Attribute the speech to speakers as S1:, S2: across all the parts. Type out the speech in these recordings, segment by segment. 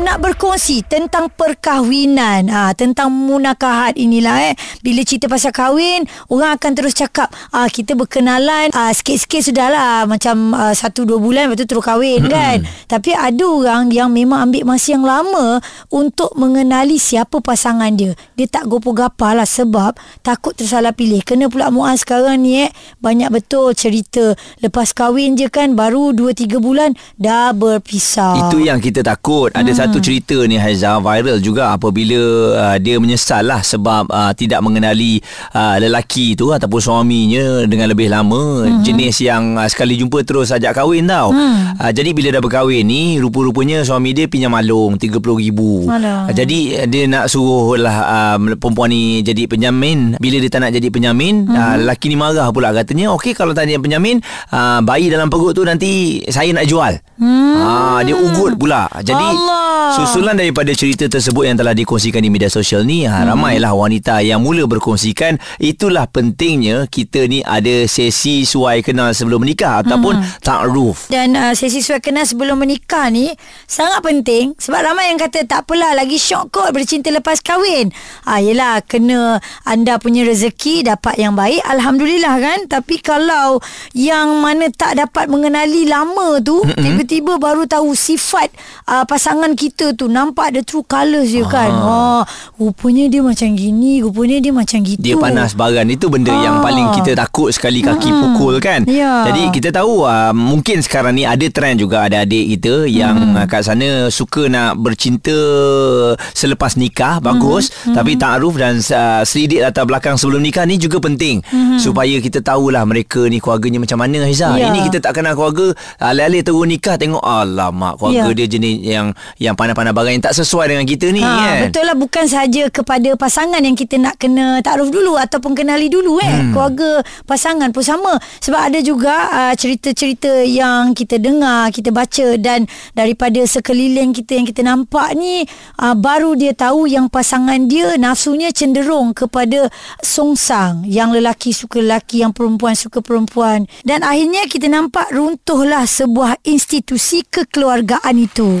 S1: Nak berkongsi tentang perkahwinan. Ha, tentang munakahat inilah eh. Bila cerita pasal kahwin orang akan terus cakap ah kita berkenalan. Ah, sikit-sikit sudahlah. Macam ah, satu dua bulan lepas tu terus kahwin kan. Tapi ada orang yang memang ambil masa yang lama untuk mengenali siapa pasangan dia. Dia tak gopoh-gapah lah sebab takut tersalah pilih. Kena pula Muaz sekarang ni eh banyak betul cerita. Lepas kahwin je kan baru 2-3 bulan dah berpisah.
S2: Itu yang kita takut. Ada satu cerita ni Haiza viral juga apabila uh, dia menyesal lah sebab uh, tidak mengenali uh, lelaki tu ataupun suaminya dengan lebih lama hmm. jenis yang uh, sekali jumpa terus ajak kahwin tau. Hmm. Uh, jadi bila dah berkahwin ni rupa-rupanya suami dia pinjam malung RM30,000.
S1: Alah.
S2: Uh, jadi uh, dia nak suruh lah uh, perempuan ni jadi penjamin. Bila dia tak nak jadi penjamin, hmm. uh, lelaki ni marah pula katanya, "Okey kalau tak jadi penjamin, uh, bayi dalam perut tu nanti saya nak jual." Hmm. Uh, dia ugut pula. Jadi
S1: Allah.
S2: Susulan daripada cerita tersebut yang telah dikongsikan di media sosial ni, ha, ramailah wanita yang mula berkongsikan itulah pentingnya kita ni ada sesi suai kenal sebelum menikah ataupun ta'aruf.
S1: Dan uh, sesi suai kenal sebelum menikah ni sangat penting sebab ramai yang kata tak apalah lagi syok kot bercinta lepas kahwin. Ah yelah kena anda punya rezeki dapat yang baik alhamdulillah kan tapi kalau yang mana tak dapat mengenali lama tu mm-hmm. tiba-tiba baru tahu sifat uh, pasangan kita tu nampak ada true colours dia kan. Oh rupanya dia macam gini, rupanya dia macam gitu.
S2: Dia panas baran itu benda yang
S1: Ah.
S2: paling kita takut sekali kaki pukul kan.
S1: Ya.
S2: Jadi kita tahu uh, mungkin sekarang ni ada trend juga ada adik kita yang uh, kat sana suka nak bercinta selepas nikah bagus tapi taaruf dan uh, selidik latar belakang sebelum nikah ni juga penting supaya kita tahulah mereka ni keluarganya macam mana Haiza.
S1: Ya.
S2: Ini kita tak kenal keluarga alih-alih terus nikah tengok alamak keluarga
S1: Ya.
S2: dia jenis yang yang pandai-pandai barang yang tak sesuai dengan kita ni
S1: Ha,
S2: kan.
S1: betul lah. Bukan saja kepada pasangan yang kita nak kena takruf dulu ataupun kenali dulu eh. Hmm. keluarga pasangan pun sama. Sebab ada juga uh, cerita-cerita yang kita dengar kita baca dan daripada sekeliling kita yang kita nampak ni uh, baru dia tahu yang pasangan dia nafsunya cenderung kepada songsang yang lelaki suka lelaki yang perempuan suka perempuan. Dan akhirnya kita nampak runtuhlah sebuah institusi kekeluargaan itu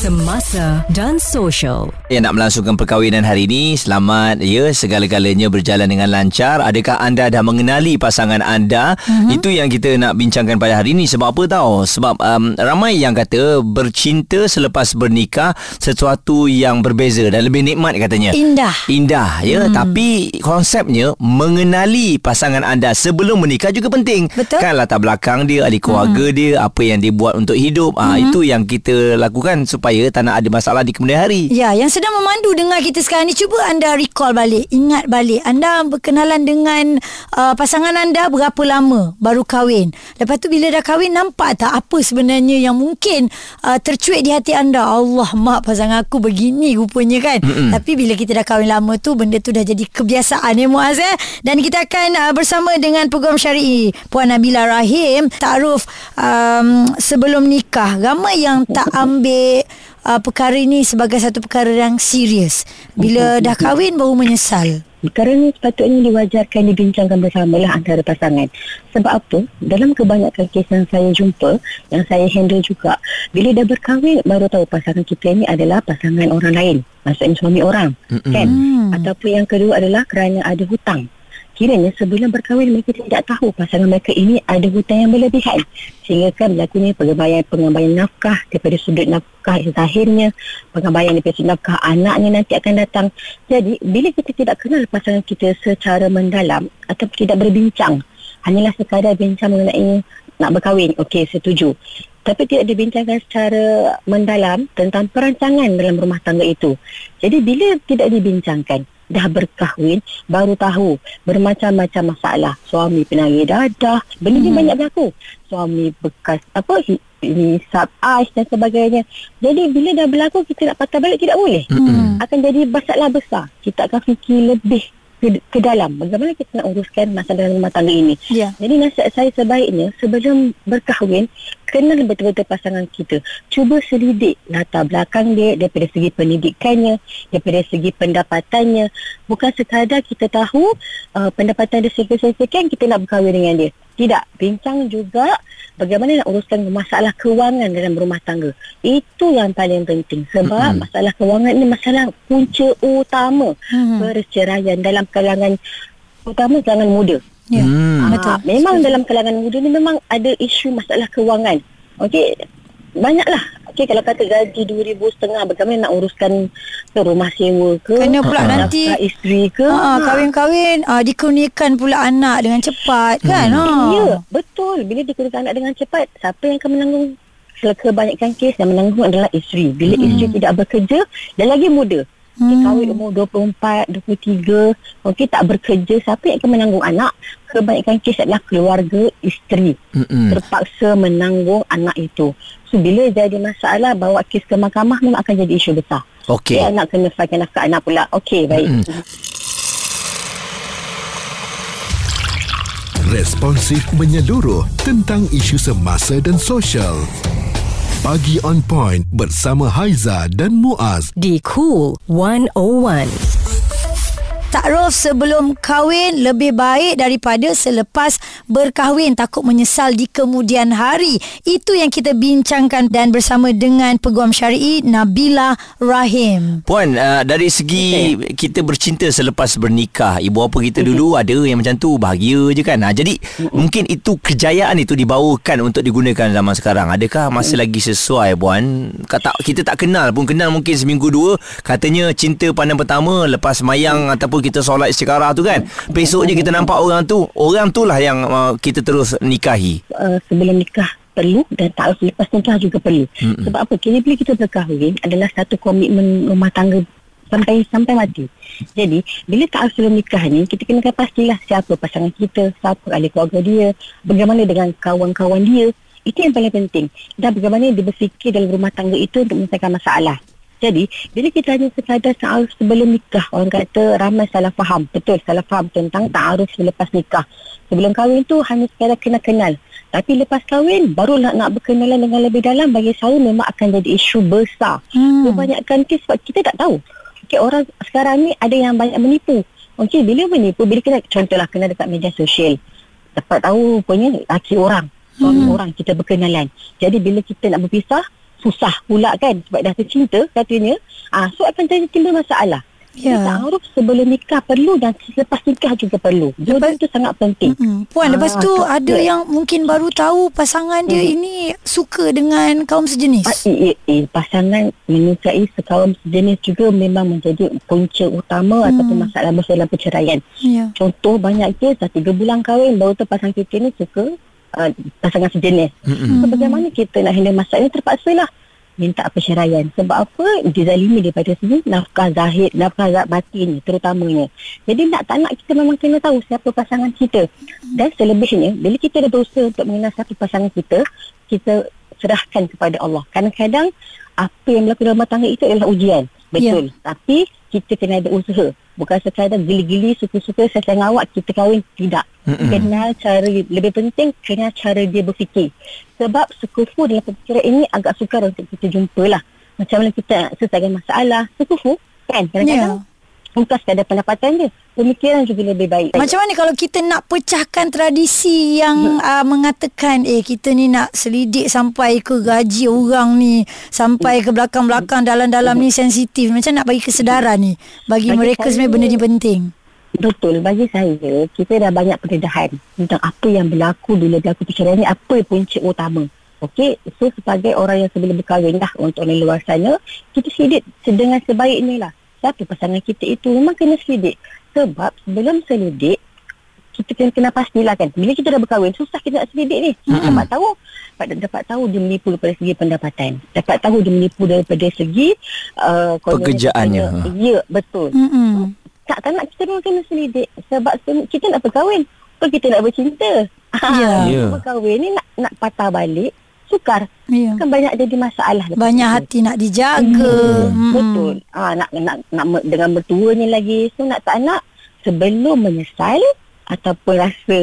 S3: Semasa dan social.
S2: yang nak melangsungkan perkahwinan hari ini selamat ya segala-galanya berjalan dengan lancar adakah anda dah mengenali pasangan anda mm-hmm. itu yang kita nak bincangkan pada hari ini sebab apa tahu sebab um, ramai yang kata bercinta selepas bernikah sesuatu yang berbeza dan lebih nikmat katanya
S1: Indah.
S2: indah ya hmm. tapi konsepnya mengenali pasangan anda sebelum menikah juga penting
S1: Betul.
S2: kan latar belakang dia ahli keluarga hmm. dia apa yang dia buat untuk hidup ah
S1: Hmm.
S2: itu yang kita lakukan supaya tak nak ada masalah di kemudian hari
S1: Ya, yang sedang memandu dengar kita sekarang ni cuba anda recall balik, ingat balik. Anda berkenalan dengan uh, pasangan anda berapa lama baru kahwin. Lepas tu bila dah kahwin nampak tak apa sebenarnya yang mungkin uh, tercuit di hati anda. Allah, mak pasangan aku begini rupanya kan. Mm-mm. Tapi bila kita dah kahwin lama tu benda tu dah jadi kebiasaan ya Muaz eh. Dan kita akan uh, bersama dengan program syar'i Puan Nabila Rahim taaruf um, sebelum nikah. Ramai yang tak ambil uh, perkara ini sebagai satu perkara yang serius. Bila dah kahwin baru menyesal.
S4: Perkara ni sepatutnya diwajarkan dibincangkan bersamalah antara pasangan. Sebab apa? Dalam kebanyakan kes yang saya jumpa, yang saya handle juga, bila dah berkahwin baru tahu pasangan kita ni adalah pasangan orang lain. Maksudnya suami orang. Mm-mm. Kan? Ataupun yang kedua adalah kerana ada hutang. Kiranya sebelum berkahwin mereka tidak tahu pasangan mereka ini ada hutang yang berlebihan. Sehingga kan berlakunya pengembalian, pengembalian nafkah daripada sudut nafkah zahirnya, pengembalian daripada sudut nafkah anaknya nanti akan datang. Jadi bila kita tidak kenal pasangan kita secara mendalam atau tidak berbincang, hanyalah sekadar bincang mengenai nak berkahwin, okey setuju. Tapi tidak dibincangkan secara mendalam tentang perancangan dalam rumah tangga itu. Jadi bila tidak dibincangkan, dah berkahwin baru tahu bermacam-macam masalah. Suami penangis dadah benda ni banyak berlaku. Suami bekas apa hisap ais dan sebagainya. Jadi bila dah berlaku kita nak patah balik tidak boleh.
S2: Mm-mm.
S4: akan jadi masalah besar. Kita akan fikir lebih ke, ke dalam bagaimana kita nak uruskan masalah dalam rumah tangga ini.
S1: Ya.
S4: Jadi nasihat saya sebaiknya sebelum berkahwin kenal betul-betul pasangan kita. Cuba selidik latar belakang dia daripada segi pendidikannya, daripada segi pendapatannya. Bukan sekadar kita tahu uh, pendapatan dia sekian-sekian kita nak berkahwin dengan dia. Tidak, bincang juga bagaimana nak uruskan masalah kewangan dalam rumah tangga. Itu yang paling penting sebab mm-hmm. masalah kewangan ini masalah punca utama mm-hmm. perceraian dalam kalangan utama kalangan muda.
S1: Ya.
S2: Hmm.
S4: Ah,
S1: Betul.
S4: memang dalam kalangan muda ni memang ada isu masalah kewangan. Okey, banyaklah. Okey, kalau kata gaji 2000 setengah bagaimana nak uruskan ke rumah sewa ke?
S1: Kena pula
S4: nafkah
S1: nanti
S4: isteri ke?
S1: Ha, kahwin-kahwin uh, dikurniakan pula anak dengan cepat kan? Ha.
S4: Ya, betul. Bila dikurniakan anak dengan cepat, siapa yang akan menanggung kebanyakan kes yang menanggung adalah isteri. Bila hmm. isteri tidak bekerja dan lagi muda. Okay,
S1: Hmm.
S4: kahwin umur 24, 23, okey tak bekerja, siapa yang akan menanggung anak? Kebanyakan kes adalah keluarga isteri.
S2: Mm-mm.
S4: Terpaksa menanggung anak itu. So bila jadi masalah bawa kes ke mahkamah memang akan jadi isu besar.
S2: Okey.
S4: Okay, anak kena failkan nafkah anak pula. Okey, baik.
S2: Mm-mm.
S5: Responsif menyeluruh tentang isu semasa dan sosial. Pagi on point bersama Haiza dan Muaz.
S3: di Cool 101.
S1: Takruf sebelum kahwin lebih baik daripada selepas berkahwin takut menyesal di kemudian hari. Itu yang kita bincangkan dan bersama dengan Peguam Syar'i Nabila Rahim.
S2: Puan, uh, dari segi kita bercinta selepas bernikah, ibu bapa kita dulu ada yang macam tu, bahagia je kan. Ha, jadi mungkin itu kejayaan itu dibawakan untuk digunakan zaman sekarang. Adakah masih lagi sesuai puan? Kata kita tak kenal pun kenal mungkin seminggu dua, katanya cinta pandang pertama lepas mayang ataupun kita solat istiqarah tu kan. Besoknya kita nampak orang tu, orang tu lah yang uh, kita terus nikahi.
S4: uh, sebelum nikah perlu dan tak selepas nikah juga perlu. Mm-hmm. Sebab apa? Kini bila kita berkahwin adalah satu komitmen rumah tangga sampai sampai mati. Jadi, bila tak sebelum nikah ni, kita kena pastilah siapa pasangan kita, siapa ahli keluarga dia, bagaimana dengan kawan-kawan dia. Itu yang paling penting. Dan bagaimana dia berfikir dalam rumah tangga itu untuk menyelesaikan masalah. Jadi, bila kita hanya sekadar ta'aruf sebelum nikah, orang kata ramai salah faham. Betul, salah faham tentang ta'aruf selepas nikah. Sebelum kahwin tu hanya sekadar kenal-kenal. Tapi lepas kahwin, baru nak, nak berkenalan dengan lebih dalam, bagi saya memang akan jadi isu besar.
S1: Hmm.
S4: Kebanyakan kes sebab kita tak tahu. Okay, orang sekarang ni ada yang banyak menipu. Okey, bila menipu, bila kita contohlah kenal dekat media sosial, dapat tahu punya laki orang, suami hmm. orang kita berkenalan. Jadi bila kita nak berpisah, susah pula kan sebab dah tercinta katanya. Ah, so akan jadi timbul masalah.
S1: Ya.
S4: Ya. Ta'aruf sebelum nikah perlu dan selepas nikah juga perlu.
S1: Lepas-
S4: itu sangat penting.
S1: Hmm. Puan,
S4: Ah,
S1: lepas tu
S4: tak-
S1: ada yang mungkin baru tahu pasangan dia ini suka dengan kaum sejenis.
S4: Ah, eh, eh, eh, pasangan menyukai sekaum sejenis juga memang menjadi punca utama hmm. ataupun masalah besar dalam perceraian.
S1: Ya.
S4: Contoh banyak kes dah tiga bulan kahwin baru tu pasangan kita ni suka uh, pasangan sejenis.
S2: Mm-mm.
S4: So bagaimana kita nak handle masalah ni terpaksa lah minta perceraian. Sebab apa? Dizalimi daripada sini nafkah zahir, nafkah batin terutamanya. Jadi nak tak nak kita memang kena tahu siapa pasangan kita. Dan selebihnya, bila kita dah berusaha untuk mengenal siapa pasangan kita, kita serahkan kepada Allah. Kadang-kadang apa yang berlaku dalam rumah tangga itu adalah ujian. Betul. Tapi kita kena ada usaha. Bukan sekadar gili-gili, suka-suka, saya sayang awak, kita kahwin. Tidak.
S2: Mm-mm.
S4: Kenal cara, lebih penting kenal cara dia berfikir. Sebab sekufu dalam perkara ini agak sukar untuk kita jumpa lah. Macam mana kita selesaikan masalah. Sekufu kan kadang-kadang. Bukan sekadar pendapatan dia. Pemikiran juga lebih baik.
S1: Macam mana kalau kita nak pecahkan tradisi yang uh, mengatakan eh kita ni nak selidik sampai ke gaji orang ni sampai ke belakang-belakang dalam-dalam ni sensitif macam nak bagi kesedaran ni bagi,
S4: Bagi
S1: mereka sebenarnya benda ni penting.
S4: Betul. Bagi saya, kita dah banyak pendedahan tentang apa yang berlaku bila berlaku perceraian ni, apa punca utama. Okey, so sebagai orang yang sebelum berkahwin lah untuk orang luar sana, kita selidik dengan sebaiknya lah. Siapa pasangan kita itu memang kena selidik. Sebab sebelum selidik, kita kena, kena pastilah kan. Bila kita dah berkahwin, susah kita nak selidik ni. Kita dapat tahu. Dapat, dapat tahu dia menipu daripada segi pendapatan. Dapat tahu dia menipu daripada segi... Uh,
S2: Pekerjaannya.
S4: Ya, betul
S1: Hmm.
S4: Tak tak nak kita memang kena selidik sebab kita nak berkahwin Apa kita nak bercinta
S1: Ya.
S2: Ya.
S4: berkahwin ni nak nak patah balik sukar
S1: Ya.
S4: kan banyak jadi masalah
S1: Banyak
S4: itu.
S1: hati nak dijaga.
S4: Hmm,
S1: Hmm.
S4: betul ah nak nak nak dengan bertuanya lagi so nak tak nak sebelum menyesal ataupun rasa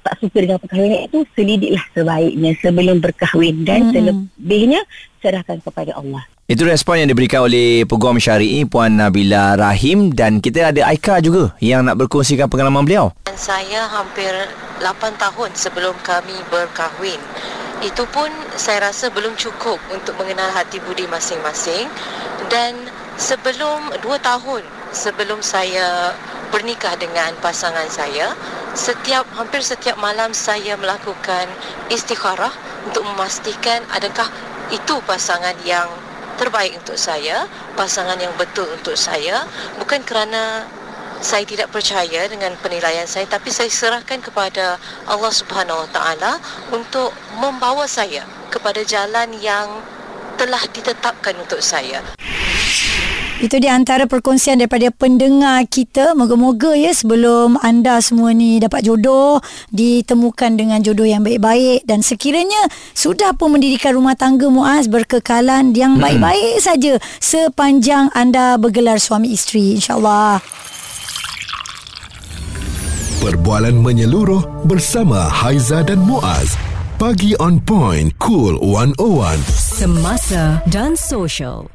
S4: tak suka dengan perkahwinan itu selidiklah sebaiknya sebelum berkahwin dan
S1: Mm-mm.
S4: selebihnya serahkan kepada Allah.
S2: Itu respon yang diberikan oleh Peguam Syari'i Puan Nabila Rahim dan kita ada Aika juga yang nak berkongsikan pengalaman beliau.
S6: Dan saya hampir 8 tahun sebelum kami berkahwin. Itu pun saya rasa belum cukup untuk mengenal hati budi masing-masing. Dan sebelum 2 tahun sebelum saya bernikah dengan pasangan saya, setiap hampir setiap malam saya melakukan istikharah untuk memastikan adakah itu pasangan yang terbaik untuk saya, pasangan yang betul untuk saya, bukan kerana saya tidak percaya dengan penilaian saya tapi saya serahkan kepada Allah Subhanahu Wa Taala untuk membawa saya kepada jalan yang telah ditetapkan untuk saya.
S1: Itu di antara perkongsian daripada pendengar kita. Moga-moga ya sebelum anda semua ni dapat jodoh, ditemukan dengan jodoh yang baik-baik dan sekiranya sudah pun mendirikan rumah tangga Muaz berkekalan yang baik-baik saja sepanjang anda bergelar suami isteri insya-Allah.
S5: Perbualan menyeluruh bersama Haiza dan Muaz. Pagi on point, cool 101.
S3: Semasa dan social.